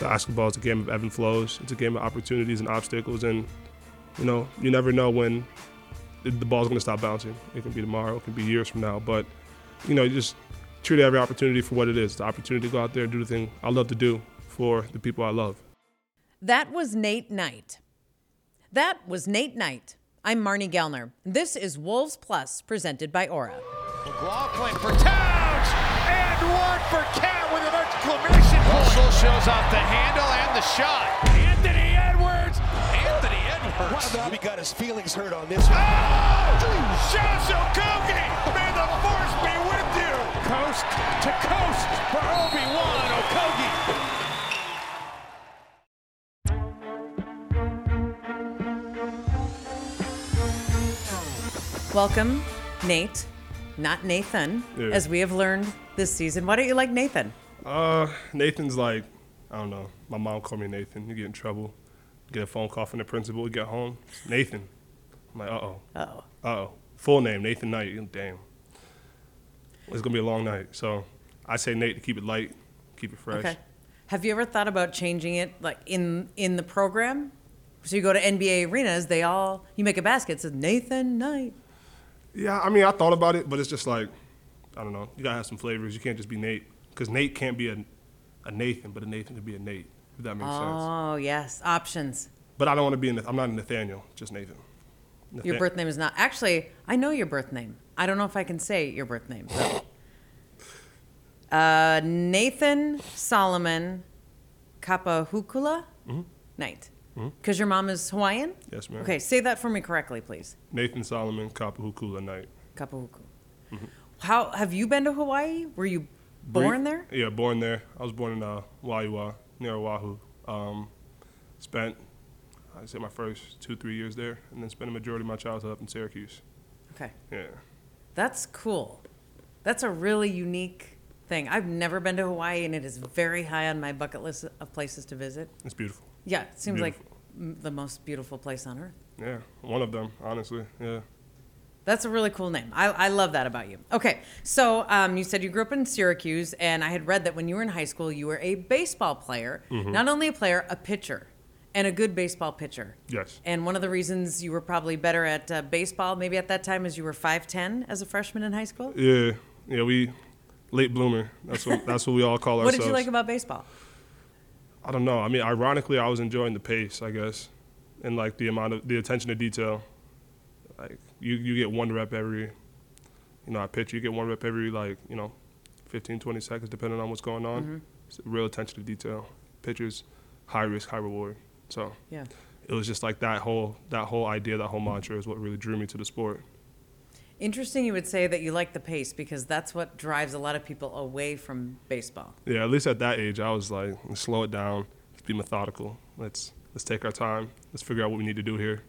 basketball is a game of ebb and flows. It's a game of opportunities and obstacles, and you know you never know when the the ball's going to stop bouncing. It can be tomorrow, it can be years from now, but you know you just treat every opportunity for what it is. The opportunity to go out there and do the thing I love to do for the people I love. That was Nate Knight. That was Nate Knight. I'm Marney Gellner. This is Wolves Plus, presented by Aura. McLaughlin for Towns, and one for Cat with an exclamation point. Russell shows off the handle and the shot. Anthony Edwards. Anthony Edwards. Wow, Bobby got his feelings hurt on this one. Oh! Shots May the force be with you! Coast to coast for Obi-Wan Okogie. Welcome, Nate, not Nathan, Yeah. as we have learned this season. Why don't you like Nathan? Uh, Nathan's like, I don't know. My mom called me Nathan. You get in trouble. Get a phone call from the principal. Get home. Nathan. I'm like, uh oh. Oh, Uh oh. Full name, Nathan Knight. Damn. It's gonna be a long night. So I say Nate to keep it light, keep it fresh. okay. Have you ever thought about changing it, like in in the program? So you go to NBA arenas, they all you make a basket. It says Nathan Knight. Yeah, I mean, I thought about it, but it's just like, I don't know. You gotta have some flavors. You can't just be Nate, because Nate can't be a, a Nathan, but a Nathan can be a Nate. If that makes sense. Oh yes, options. But I don't want to be. A, I'm not a Nathaniel, just Nathan. Your Nathan- birth name is not actually. I know your birth name. I don't know if I can say your birth name. though. uh, Nathan Solomon Kapahukula Knight. Because your mom is Hawaiian. Mm-hmm. Yes, ma'am. Okay, say that for me correctly, please. Nathan Solomon Kapahukula Knight. Kapahuku. Mm-hmm. How have you been to Hawaii? Were you born there? Yeah, born there. I was born in uh, Waiua, near Oahu. Um, spent, I'd say, my first two, three years there, and then spent a majority of my childhood up in Syracuse. Okay, Yeah. that's cool. That's a really unique thing. I've never been to Hawaii, and it is very high on my bucket list of places to visit. It's beautiful. Yeah, it seems like Beautiful. m- the most beautiful place on earth. Yeah, one of them, honestly. Yeah. That's a really cool name. I, I love that about you. Okay, so um, you said you grew up in Syracuse, and I had read that when you were in high school, you were a baseball player. Mm-hmm. Not only a player, a pitcher, and a good baseball pitcher. Yes. And one of the reasons you were probably better at uh, baseball, maybe at that time, is you were 5'10 as a freshman in high school. Yeah. Yeah, we late bloomer. That's what that's what we all call What ourselves. What did you like about baseball? I don't know. I mean, ironically, I was enjoying the pace, I guess, and like the amount of the attention to detail. Like you, you get one rep every, you know, I pitch. You get one rep every like you know, 15, 20 seconds, depending on what's going on. Mm-hmm. Real attention to detail. Pitchers, high risk, high reward. So Yeah. it was just like that whole that whole idea, that whole mantra is what really drew me to the sport. Interesting you would say that you like the pace because that's what drives a lot of people away from baseball. Yeah, at least at that age, I was like, slow it down. Let's be methodical. Let's let's take our time. Let's figure out what we need to do here.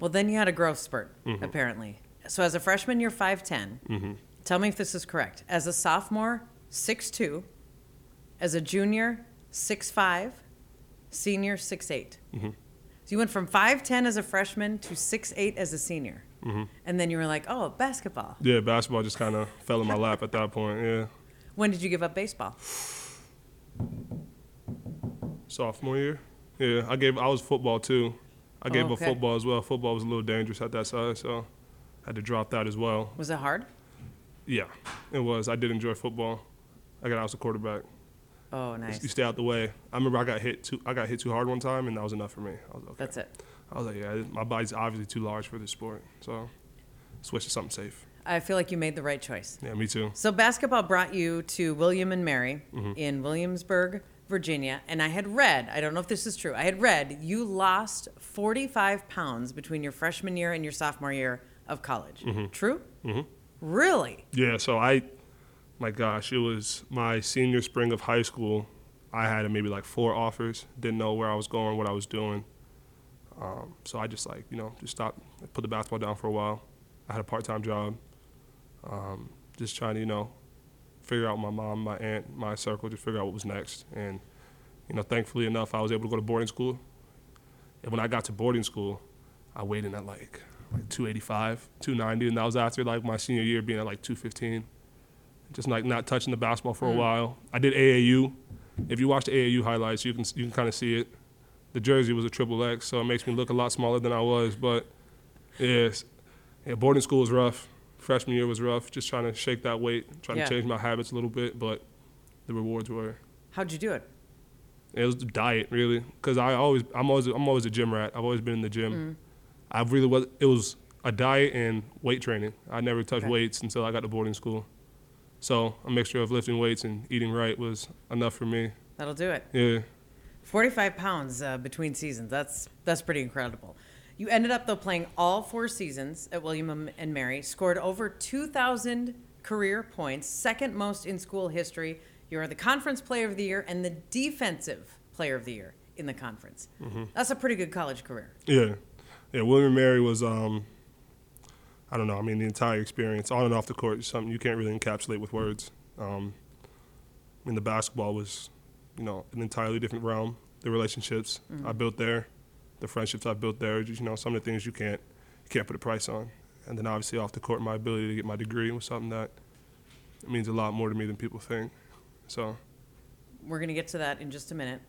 Well, then you had a growth spurt, Mm-hmm. apparently. So as a freshman, you're 5'10. Tell me if this is correct. As a sophomore, 6'2. As a junior, 6'5. Senior, 6'8. Mm-hmm. So you went from 5'10 as a freshman to 6'8 as a senior. Mm-hmm. And then you were like, oh, basketball. Yeah, basketball just kind of fell in my lap at that point. Yeah, When did you give up baseball? sophomore year. Yeah, I gave. I was football too. I gave Oh, up football as well. Football was a little dangerous at that size, so I had to drop that as well. Was it hard? Yeah, it was. I did enjoy football. I got out as a quarterback. Oh, nice. You stay out the way. I remember I got hit too. I got hit too hard one time, and that was enough for me. I was okay. That's it. I was like, yeah, my body's obviously too large for this sport, so switch to something safe. I feel like you made the right choice. Yeah, me too. So basketball brought you to William and Mary Mm-hmm. in Williamsburg, Virginia, and I had read, I don't know if this is true. I had read you lost 45 pounds between your freshman year and your sophomore year of college. True? Mm-hmm. Really? Yeah, so I, my gosh, it was my senior spring of high school. I had maybe like four offers. Didn't know where I was going, what I was doing. Um, so I just like you know just stopped, put the basketball down for a while. I had a part-time job, um, just trying to you know figure out my mom, my aunt, my circle, just figure out what was next. And you know, thankfully enough, I was able to go to boarding school. And when I got to boarding school, I weighed in at like like 285, 290, and that was after like my senior year being at like 215. Just like not touching the basketball for a mm. while. I did AAU, if you watch the AAU highlights, you can you can kind of see it. The jersey was a triple X, so it makes me look a lot smaller than I was. But yes, yeah, boarding school was rough. Freshman year was rough. Just trying to shake that weight, trying Yeah. to change my habits a little bit. But the rewards were How'd you do it? it was diet really, because I always I'm always I'm always a gym rat. I've always been in the gym. I really was. It was a diet and weight training. I never touched Okay. weights until I got to boarding school. So a mixture of lifting weights and eating right was enough for me. That'll do it. Yeah. 45 pounds uh, between seasons. That's that's pretty incredible. You ended up though playing all four seasons at William and Mary, scored over 2,000 career points, second most in school history. You are the conference player of the year and the defensive player of the year in the conference. That's a pretty good college career. Yeah, yeah. William and Mary was, um, I don't know. I mean, the entire experience, on and off the court, is something you can't really encapsulate with words. Um, I mean, the basketball was, you know, an entirely different realm. The relationships I built there, the friendships I've built there, just, you know, some of the things you can't, you can't put a price on. And then obviously off the court, my ability to get my degree was something that means a lot more to me than people think. So, We're going to get to that in just a minute.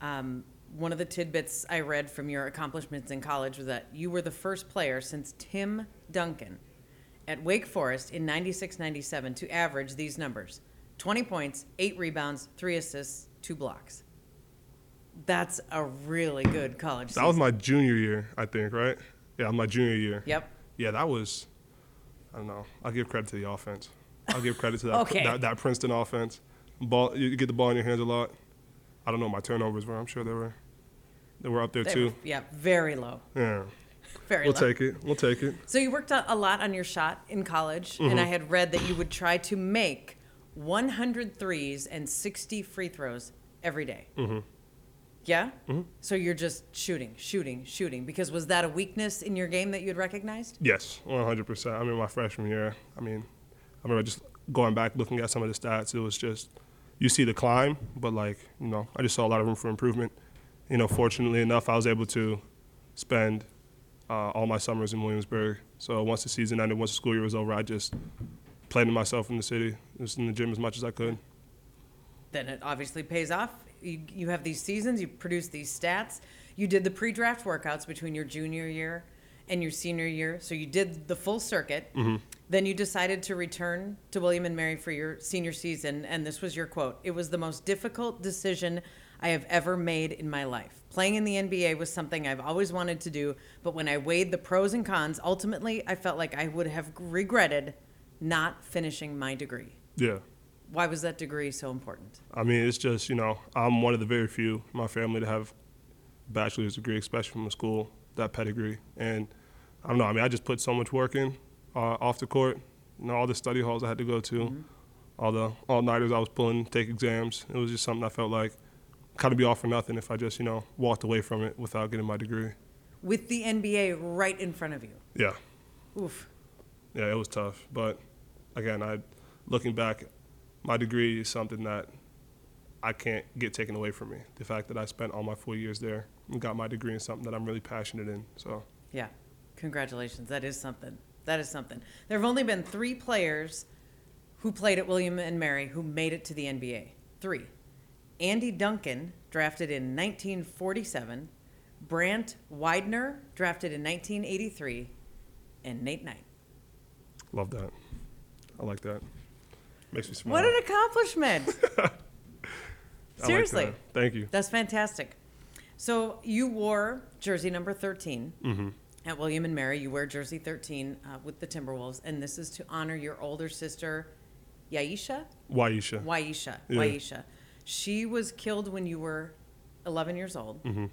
Um, one of the tidbits I read from your accomplishments in college was that you were the first player since Tim Duncan at Wake Forest in 96 97 to average these numbers 20 points, 8 rebounds, 3 assists, 2 blocks. That's a really good college that was my junior year, I think, right? Yeah, my junior year. Yep. Yeah, that was. I don't know. I'll give credit to the offense. I'll give credit to that Okay. that, that Princeton offense. Ball, you get the ball in your hands a lot. I don't know what my turnovers were. I'm sure they were. They were up there They too. were- yeah, very low. Yeah, Very we'll low. take it. We'll take it. So you worked a a lot on your shot in college, and Mm-hmm. I had read that you would try to make 100 threes and 60 free throws every day. Mm-hmm. Yeah? So you're just shooting, shooting, shooting. Because was that a weakness in your game that you had recognized? Yes, 100. percent I mean, my freshman year. I mean, I remember just going back looking at some of the stats. It was just you see the climb, but like you know, I just saw a lot of room for improvement. You know, fortunately enough, I was able to spend uh, all my summers in Williamsburg. So once the season ended, once the school year was over, I just played in myself in the city, just in the gym as much as I could. Then it obviously pays off. You, you have these seasons, you produce these stats. You did the pre draft workouts between your junior year and your senior year. So you did the full circuit. Mm-hmm. Then you decided to return to William and Mary for your senior season. And this was your quote It was the most difficult decision I have ever made in my life. Playing in the NBA was something I've always wanted to do. But when I weighed the pros and cons, ultimately, I felt like I would have regretted not finishing my degree. Yeah. Why was that degree so important? I mean, it's just, you know, I'm one of the very few in my family to have a bachelor's degree, especially from a school, that pedigree. And I don't know, I mean, I just put so much work in uh, off the court, you know, all the study halls I had to go to, all the all nighters I was pulling, take exams. It was just something I felt like kind of be all for nothing if I just, you know, walked away from it without getting my degree. with the NBA right in front of you. Yeah. Oof. Yeah, it was tough. But again, I looking back, my degree is something that I can't get taken away from me. The fact that I spent all my four years there and got my degree in something that I'm really passionate in. So Yeah. Congratulations. That is something. That is something. There have only been three players who played at William and Mary who made it to the NBA. Three. Andy Duncan, drafted in 1947, Brant Weidner, drafted in 1983, and Nate Knight. love that. I like that. Makes me smile. What an accomplishment! I like Seriously. Thank you. That's fantastic. So you wore jersey number 13 Mm-hmm. at William and Mary. You wear jersey 13 uh, with the Timberwolves, and this is to honor your older sister, Yaisha. Waisha. Waisha. Yeah. Waisha. She was killed when you were 11 years old. Mm-hmm.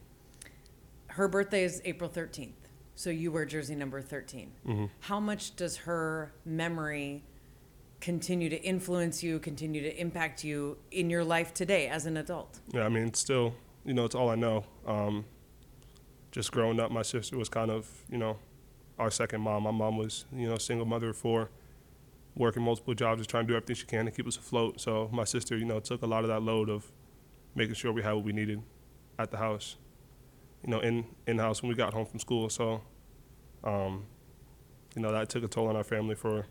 Her birthday is April 13th, so you wear jersey number 13. Mm-hmm. How much does her memory continue to influence you, continue to impact you in your life today as an adult? Yeah, I mean, still, you know, it's all I know. Um, just growing up, my sister was kind of, you know, our second mom. My mom was, you know, single mother of four, working multiple jobs, just trying to do everything she can to keep us afloat. So my sister, you know, took a lot of that load of making sure we had what we needed at the house, you know, in in house when we got home from school. So, um, you know, that took a toll on our family for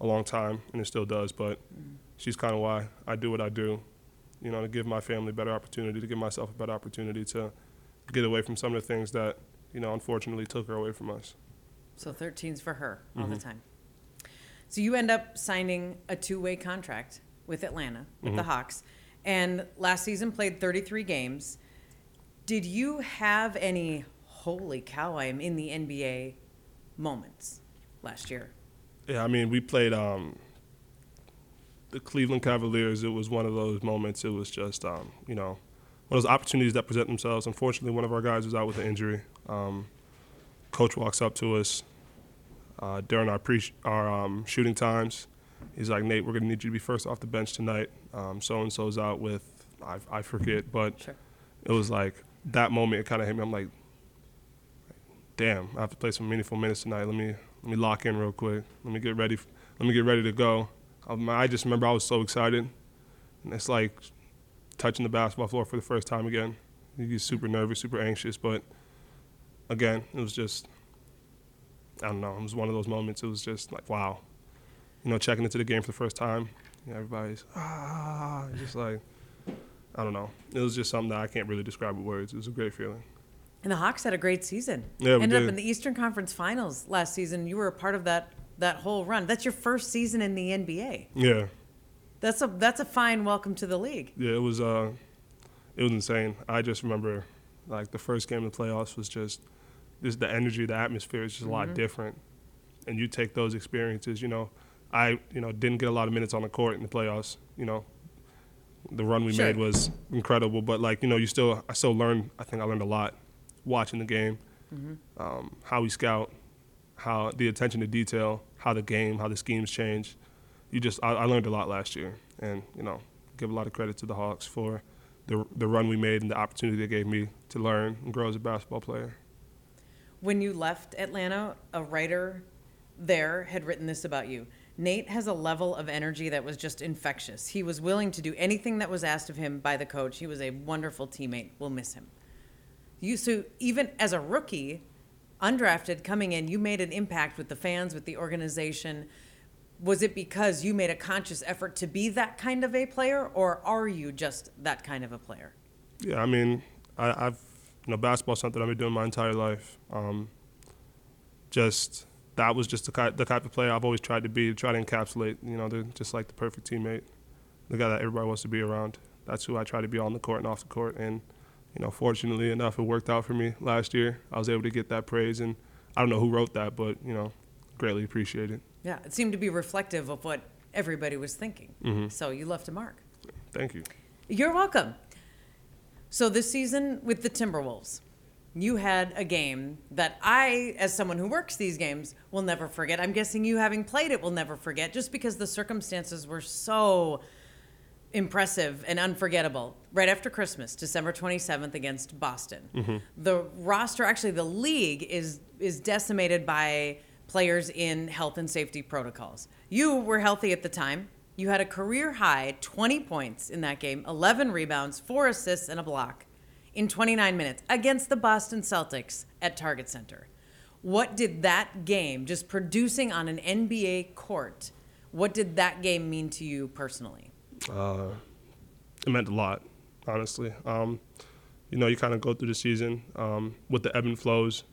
a long time, and it still does. But mm. she's kind of why I do what I do. you know, to give my family a better opportunity, to give myself a better opportunity to get away from some of the things that, you know, unfortunately took her away from us. So 13's for her all the mm-hmm. time. So you end up signing a two-way contract with Atlanta, with the mm-hmm. Hawks, and last season played 33 games. Did you have any holy cow, I am in the NBA moments last year? Yeah, I mean, we played um, the Cleveland Cavaliers. It was one of those moments. It was just, um, you know, one of those opportunities that present themselves. Unfortunately, one of our guys was out with an injury. Um, coach walks up to us uh, during our pre our um, shooting times. He's like, Nate, we're gonna need you to be first off the bench tonight. So and so's out with I, I forget, but Sure. it was like that moment. It kind of hit me. I'm like, damn, I have to play some meaningful minutes tonight. Let me let me lock in real quick. Let me get ready. Let me get ready to go. I just remember I was so excited, and it's like touching the basketball floor for the first time again. You get super nervous, super anxious, but again, it was just I don't know. It was one of those moments. It was just like wow, you know, checking into the game for the first time. You know, everybody's ah, just like I don't know. It was just something that I can't really describe with words. It was a great feeling. And the Hawks had a great season. Yeah, we Ended up in the Eastern Conference Finals last season. You were a part of that that whole run. That's your first season in the NBA. Yeah, That's a that's a fine welcome to the league. yeah. It was uh, it was insane. I just remember, like the first game of the playoffs was just, just the energy, the atmosphere is just a lot different, and you take those experiences. You know, I you know didn't get a lot of minutes on the court in the playoffs. You know, the run we Sure. made was incredible, but like you know, you still I still learned. I think I learned a lot watching the game, um, how we scout, how the attention to detail, how the game, how the schemes change. You just I, I learned a lot last year, and you know, give a lot of credit to the Hawks for the the run we made and the opportunity they gave me to learn and grow as a basketball player. When you left Atlanta, a writer there had written this about you. Nate has a level of energy that was just infectious. He was willing to do anything that was asked of him by the coach. He was a wonderful teammate. We'll miss him. You so even as a rookie, undrafted coming in, you made an impact with the fans, with the organization. Was it because you made a conscious effort to be that kind of a player, or are you just that kind of a player? Yeah, I mean, I, I've you know basketball's something I've been doing my entire life. Um, just that was just the the type of player I've always tried to be. Try to encapsulate, you know, just like the perfect teammate, the guy that everybody wants to be around. That's who I try to be on the court and off the court. And you know, fortunately enough, it worked out for me last year. I was able to get that praise, and I don't know who wrote that, but you know, greatly appreciate it. Yeah, it seemed to be reflective of what everybody was thinking. Mm-hmm. So you left a mark. Thank you. You're welcome. So this season with the Timberwolves, you had a game that I, as someone who works these games, will never forget. I'm guessing you, having played it, will never forget, just because the circumstances were so impressive and unforgettable. Right after Christmas, December 27th against Boston. Mm-hmm. The roster, actually, the league is is decimated by players in health and safety protocols. You were healthy at the time. You had a career high 20 points in that game, 11 rebounds, 4 assists, and a block in 29 minutes against the Boston Celtics at Target Center. What did that game, just producing on an NBA court, what did that game mean to you personally? Uh, it meant a lot, honestly. Um, you know, you kind of go through the season um, with the ebb and flows,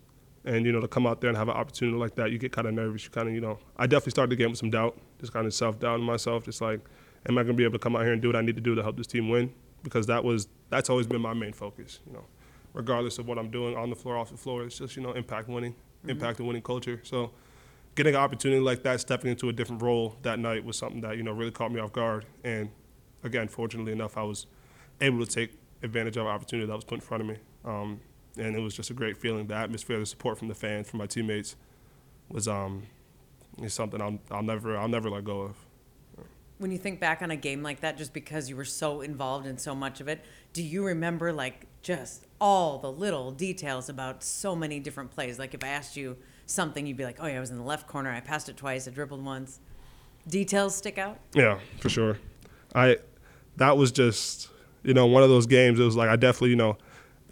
and you know, to come out there and have an opportunity like that, you get kind of nervous. You kind of, you know, I definitely started the game with some doubt, just kind of self doubt in myself, just like, am I going to be able to come out here and do what I need to do to help this team win? Because that was that's always been my main focus. You know, regardless of what I'm doing on the floor, off the floor, it's just you know, impact winning, impact and winning culture. So getting an opportunity like that, stepping into a different role that night was something that you know really caught me off guard. And again, fortunately enough, I was able to take advantage of an opportunity that was put in front of me. Um, and it was just a great feeling. The atmosphere, the support from the fans, from my teammates, was um, is something I'll, I'll never I'll never let go of. When you think back on a game like that, just because you were so involved in so much of it, do you remember like just all the little details about so many different plays? Like if I asked you something, you'd be like, "Oh yeah, I was in the left corner. I passed it twice. I dribbled once." Details stick out. Yeah, for sure. I that was just you know one of those games. It was like I definitely you know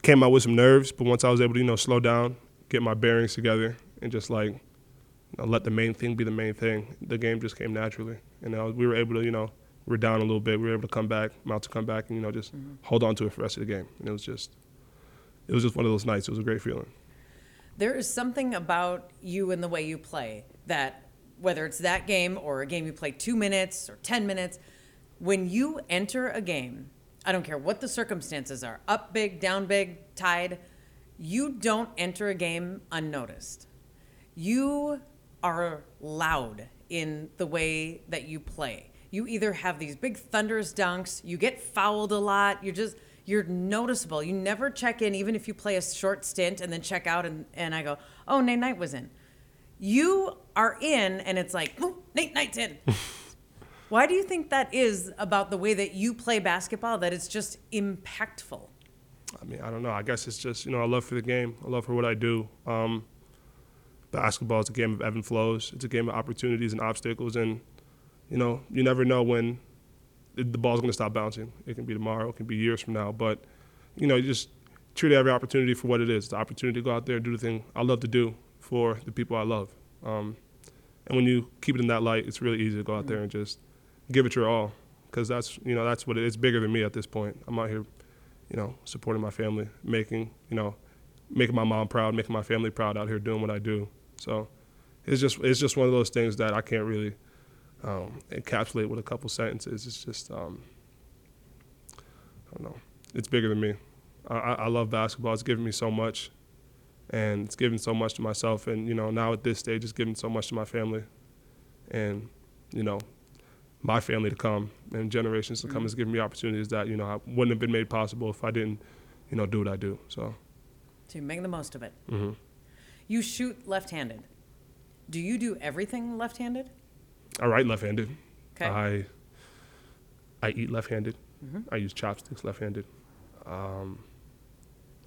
came out with some nerves, but once I was able to you know slow down, get my bearings together, and just like you know, let the main thing be the main thing, the game just came naturally, and uh, we were able to you know we are down a little bit, we were able to come back, mount to come back, and you know just hold on to it for the rest of the game. And it was just, it was just one of those nights. It was a great feeling. There is something about you and the way you play that, whether it's that game or a game you play two minutes or 10 minutes, when you enter a game, I don't care what the circumstances are up big, down big, tied you don't enter a game unnoticed. You are loud in the way that you play. You either have these big thunderous dunks, you get fouled a lot, you're just you're noticeable. You never check in, even if you play a short stint and then check out and, and I go, Oh, Nate Knight was in. You are in and it's like, oh, Nate Knight's in. Why do you think that is about the way that you play basketball that it's just impactful? I mean, I don't know. I guess it's just you know I love for the game. I love for what I do. Um, basketball is a game of ebb and flows. It's a game of opportunities and obstacles, and you know you never know when the ball's going to stop bouncing. It can be tomorrow. It can be years from now. But you know, you just treat every opportunity for what it is. The opportunity to go out there and do the thing I love to do for the people I love. Um, and when you keep it in that light, it's really easy to go out there and just give it your all. Because that's you know that's what it is. It's bigger than me at this point. I'm out here you know, supporting my family, making, you know, making my mom proud, making my family proud out here doing what I do. So it's just it's just one of those things that I can't really um, encapsulate with a couple sentences. It's just um, I don't know. It's bigger than me. I, I love basketball. It's given me so much, and it's given so much to myself. And you know, now at this stage, it's given so much to my family, and you know, my family to come and generations to come mm-hmm. has given me opportunities that you know I wouldn't have been made possible if I didn't, you know, do what I do. So. To make the most of it. Mm-hmm. You shoot left-handed. Do you do everything left-handed? I write left-handed. Okay. I I eat left-handed. Mm-hmm. I use chopsticks left-handed. Um,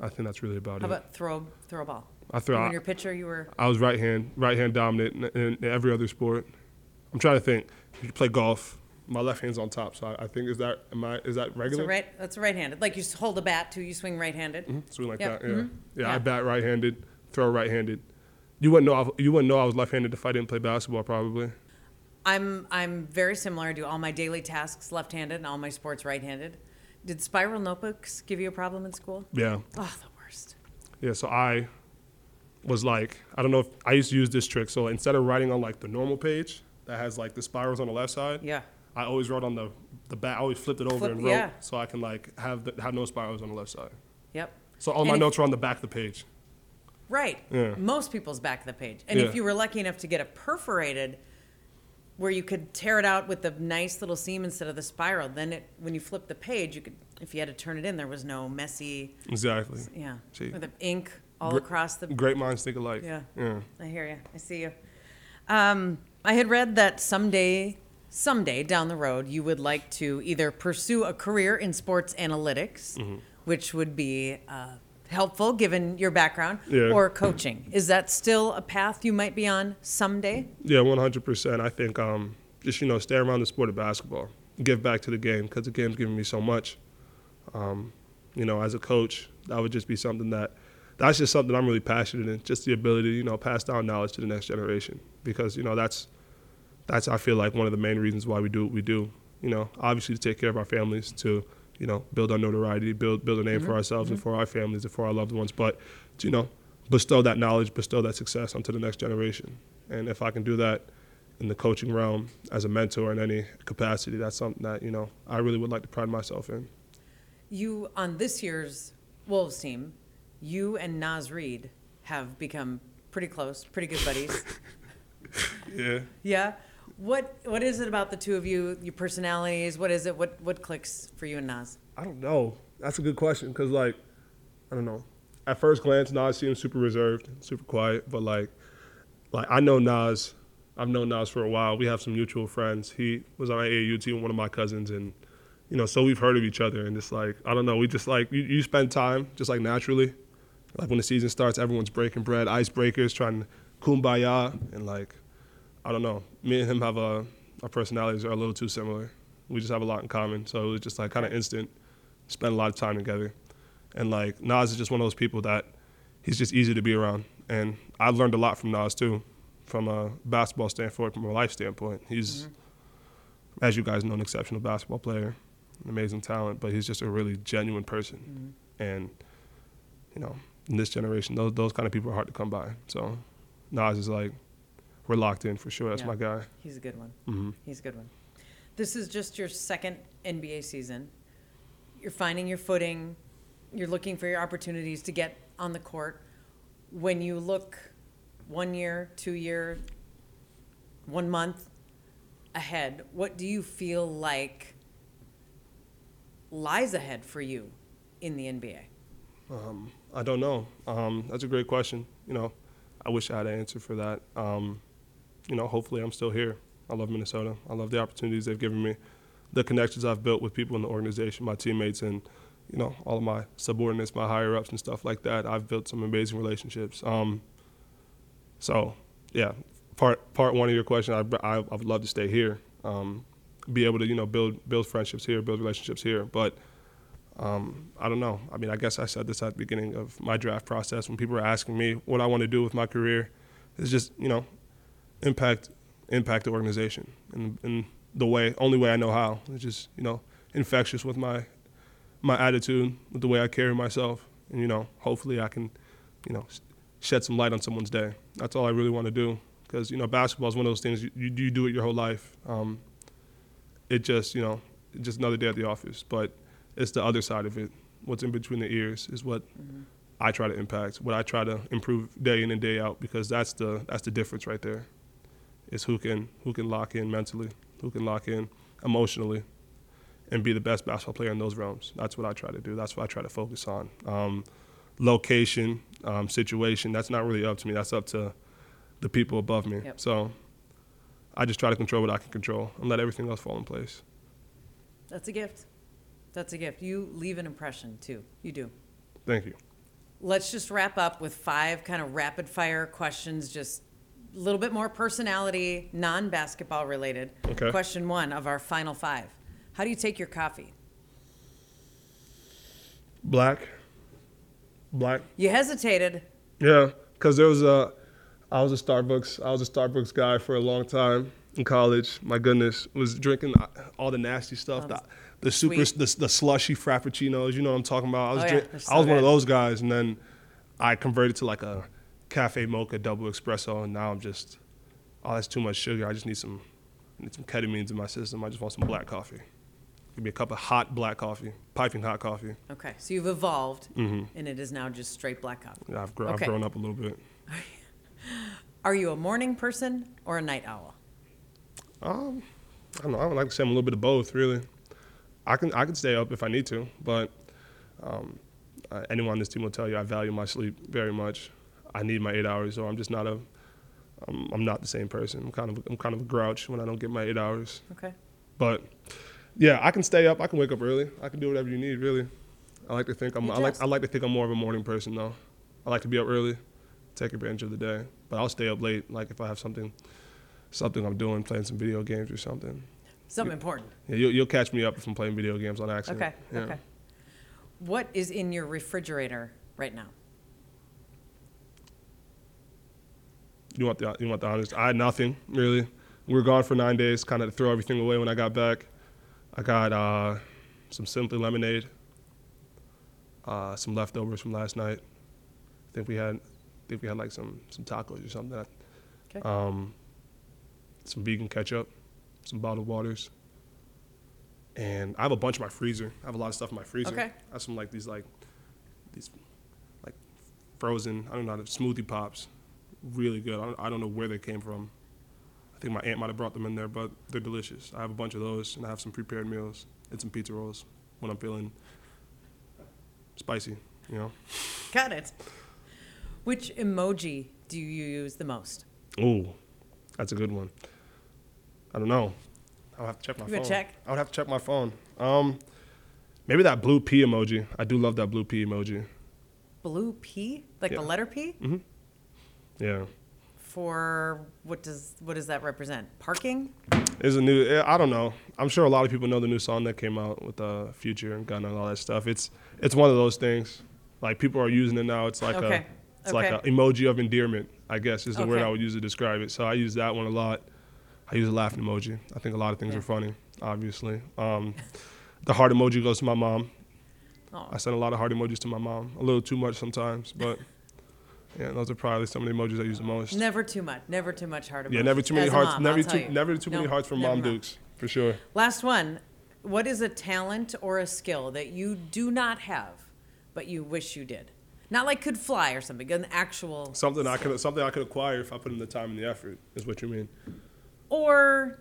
I think that's really about How it. How about throw throw a ball? I throw. in your pitcher, you were. I was right hand right hand dominant in, in, every other sport. I'm trying to think. You play golf. My left hand's on top, so I, I think is that am I is that regular? That's right. That's right-handed. Like you hold a bat too. You swing right-handed. Mm-hmm. Swing like yep. that. Yeah. Mm-hmm. yeah. I bat right-handed, throw right-handed. You wouldn't know. I, you wouldn't know I was left-handed if I didn't play basketball, probably. I'm I'm very similar. I do all my daily tasks left-handed and all my sports right-handed. Did spiral notebooks give you a problem in school? Yeah. Oh, the worst. Yeah. So I was like, I don't know if I used to use this trick. So instead of writing on like the normal page that has like the spirals on the left side, Yeah. I always wrote on the the back. I always flipped it over Flip- and wrote yeah. so I can like have the, have no spirals on the left side. Yep. So all And my if- notes are on the back of the page. Right. Yeah. Most people's back of the page. And Yeah. if you were lucky enough to get a perforated where you could tear it out with the nice little seam instead of the spiral, then it when you flip the page, you could if you had to turn it in, there was no messy Exactly. yeah. See. With the ink all Gr- across the Great minds think alike. Yeah. Yeah. I hear you. I see you. Um, I had read that someday, someday down the road, you would like to either pursue a career in sports analytics, Mm-hmm. which would be uh, helpful given your background, Yeah. or coaching. Is that still a path you might be on someday? Yeah, one hundred percent. I think um, just you know stay around the sport of basketball, give back to the game because the game's given me so much. Um, you know, as a coach, that would just be something that that's just something I'm really passionate in. Just the ability, to, you know, pass down knowledge to the next generation because you know that's that's I feel like one of the main reasons why we do what we do. You know, obviously to take care of our families, to you know build our notoriety, build build a name mm-hmm. for ourselves and mm-hmm. for our families and for our loved ones, but to, you know bestow that knowledge, bestow that success onto the next generation. And if I can do that in the coaching realm as a mentor in any capacity, that's something that you know I really would like to pride myself in. You on this year's Wolves team, you and Naz Reid have become pretty close, pretty good buddies. Yeah. yeah. What What is it about the two of you? Your personalities? What is it? What What clicks for you and Naz? I don't know. That's a good question because, like, I don't know. At first glance, Naz seems super reserved, super quiet, but like, like I know Naz. I've known Naz for a while. We have some mutual friends. He was on AAU team, one of my cousins, and you know, so we've heard of each other. And it's like, I don't know. We just like you, you spend time just like naturally. Like when the season starts, everyone's breaking bread, icebreakers, trying to kumbaya, and like, I don't know. Me and him have a our personalities are a little too similar. We just have a lot in common, so it was just like kind of instant. Spend a lot of time together, and like Naz is just one of those people that he's just easy to be around, and I learned a lot from Naz too, from a basketball standpoint, from a life standpoint. He's mm-hmm. as you guys know, an exceptional basketball player, an amazing talent, but he's just a really genuine person. Mm-hmm. And you know, in this generation, those those kind of people are hard to come by. So Naz is like, we're locked in for sure. That's Yeah. my guy. He's a good one. hmm He's a good one. This is just your second NBA season. You're finding your footing. You're looking for your opportunities to get on the court. When you look one year, two year, one month ahead, what do you feel like lies ahead for you in the NBA? Um, I don't know. Um, that's a great question. You know, I wish I had an answer for that. Um, you know, hopefully I'm still here. I love Minnesota. I love the opportunities they've given me, the connections I've built with people in the organization, my teammates, and you know, all of my subordinates, my higher ups, and stuff like that. I've built some amazing relationships. Um, so, yeah, part part one of your question, I, I, I would love to stay here, um, be able to you know build build friendships here, build relationships here, but um, I don't know. I mean, I guess I said this at the beginning of my draft process when people were asking me what I want to do with my career. Is just you know, impact impact the organization in, in the way only way I know how. It's just you know infectious with my my attitude, with the way I carry myself, and you know, hopefully I can you know shed some light on someone's day. That's all I really want to do because you know basketball is one of those things you, you, you do it your whole life. Um, it just you know it's just another day at the office, but it's the other side of it. What's in between the ears is what I try to impact. What I try to improve day in and day out because that's the that's the difference right there. Is who can who can lock in mentally, who can lock in emotionally, and be the best basketball player in those realms. That's what I try to do. That's what I try to focus on. Um, location, um, situation. That's not really up to me. That's up to the people above me. Yep. So I just try to control what I can control and let everything else fall in place. That's a gift. That's a gift. You leave an impression too. You do. Thank you. Let's just wrap up with five kind of rapid fire questions, just little bit more personality, non basketball related. Okay. Question one of our final five How do you take your coffee? Black. Black. You hesitated. Yeah, because there was a, I was a Starbucks, I was a Starbucks guy for a long time in college. My goodness, was drinking all the nasty stuff, the, the super, the, the slushy frappuccinos. You know what I'm talking about? I was, Oh, yeah, drink- they're I was so one of those guys, and then I converted to like a cafe mocha double espresso, and now I'm just, oh, that's too much sugar. I just need some, I need some ketamines in my system. I just want some black coffee. Give me a cup of hot black coffee, piping hot coffee. Okay, so you've evolved, Mhm. and it is now just straight black coffee. Yeah, I've, gr- Okay. I've grown up a little bit. Are you a morning person or a night owl? Um, I don't know. I would like to say I'm a little bit of both, really. I can I can stay up if I need to, but um, uh, anyone on this team will tell you I value my sleep very much. I need my eight hours, or I'm just not a. I'm, I'm not the same person. I'm kind of I'm kind of a grouch when I don't get my eight hours. Okay. But yeah, I can stay up. I can wake up early. I can do whatever you need, really. I like to think I'm. I like I like to think I'm more of a morning person, though. I like to be up early, take advantage of the day. But I'll stay up late, like if I have something, something I'm doing, playing some video games or something. Something important. Yeah, you'll, you'll catch me up if I'm playing video games on accident. Okay. Yeah. Okay. What is in your refrigerator right now? You want the you want the honest? I had nothing really. We were gone for nine days, kind of to throw everything away when I got back. I got uh, some simply lemonade, uh, some leftovers from last night. I think we had, I think we had like some some tacos or something. Okay. Um, some vegan ketchup, some bottled waters, and I have a bunch in my freezer. I have a lot of stuff in my freezer. Okay. I have some like these like these like frozen. I don't know smoothie pops. Really good. I don't, I don't know where they came from. I think my aunt might have brought them in there, but they're delicious. I have a bunch of those, and I have some prepared meals and some pizza rolls when I'm feeling spicy. You know. Got it. Which emoji do you use the most? Ooh, that's a good one. I don't know. I'll have to check my You phone. check? I would have to check my phone. Um, maybe that blue P emoji. I do love that blue P emoji. Blue P, like Yeah. the letter P, Yeah, for what does what does that represent? Parking. Is a new. eh, I don't know. I'm sure a lot of people know the new song that came out with uh, Future and Gunna and all that stuff. It's it's one of those things. Like people are using it now. It's like Okay. a it's like an emoji of endearment. I guess is the word I would use to describe it. So I use that one a lot. I use a laughing emoji. I think a lot of things Yeah. are funny, obviously. Um, the heart emoji goes to my mom. Oh. I send a lot of heart emojis to my mom. A little too much sometimes, but yeah, those are probably some of the emojis I use the most. Never too much. Never too much heart yeah, never too many As a hearts. mom, never I'll tell too you. never too many No, hearts from never mom mind. dukes for sure. Last one. What is a talent or a skill that you do not have, but you wish you did? Not like could fly or something, an actual Something I could something I could acquire if I put in the time and the effort is what you mean. or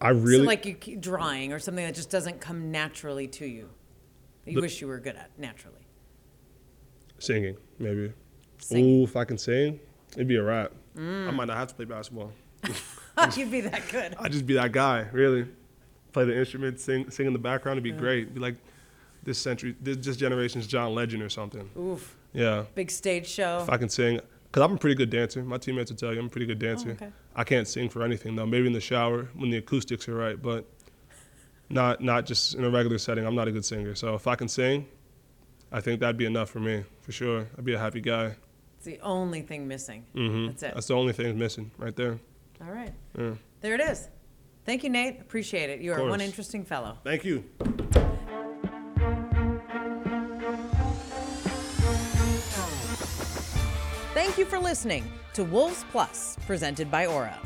I really like you drawing or something that just doesn't come naturally to you. That you The- wish you were good at naturally. singing maybe. Singing. Ooh, if I can sing, it'd be a rap. Mm. I might not have to play basketball. You'd be that good. I'd just be that guy, really. Play the instrument, sing, sing in the background. It'd be great. Be like this century, this, this generation's John Legend or something. Oof. Yeah. Big stage show. If I can sing, because I'm a pretty good dancer. My teammates will tell you I'm a pretty good dancer. okay. I can't sing for anything though. Maybe in the shower when the acoustics are right, but not not just in a regular setting. I'm not a good singer. So if I can sing, I think that'd be enough for me for sure. I'd be a happy guy. It's the only thing missing. hmm That's it. That's the only thing missing right there. All right. Yeah. There it is. Thank you, Nate. Appreciate it. You are course. one interesting fellow. Thank you. Thank you for listening to Wolves Plus, presented by Aura.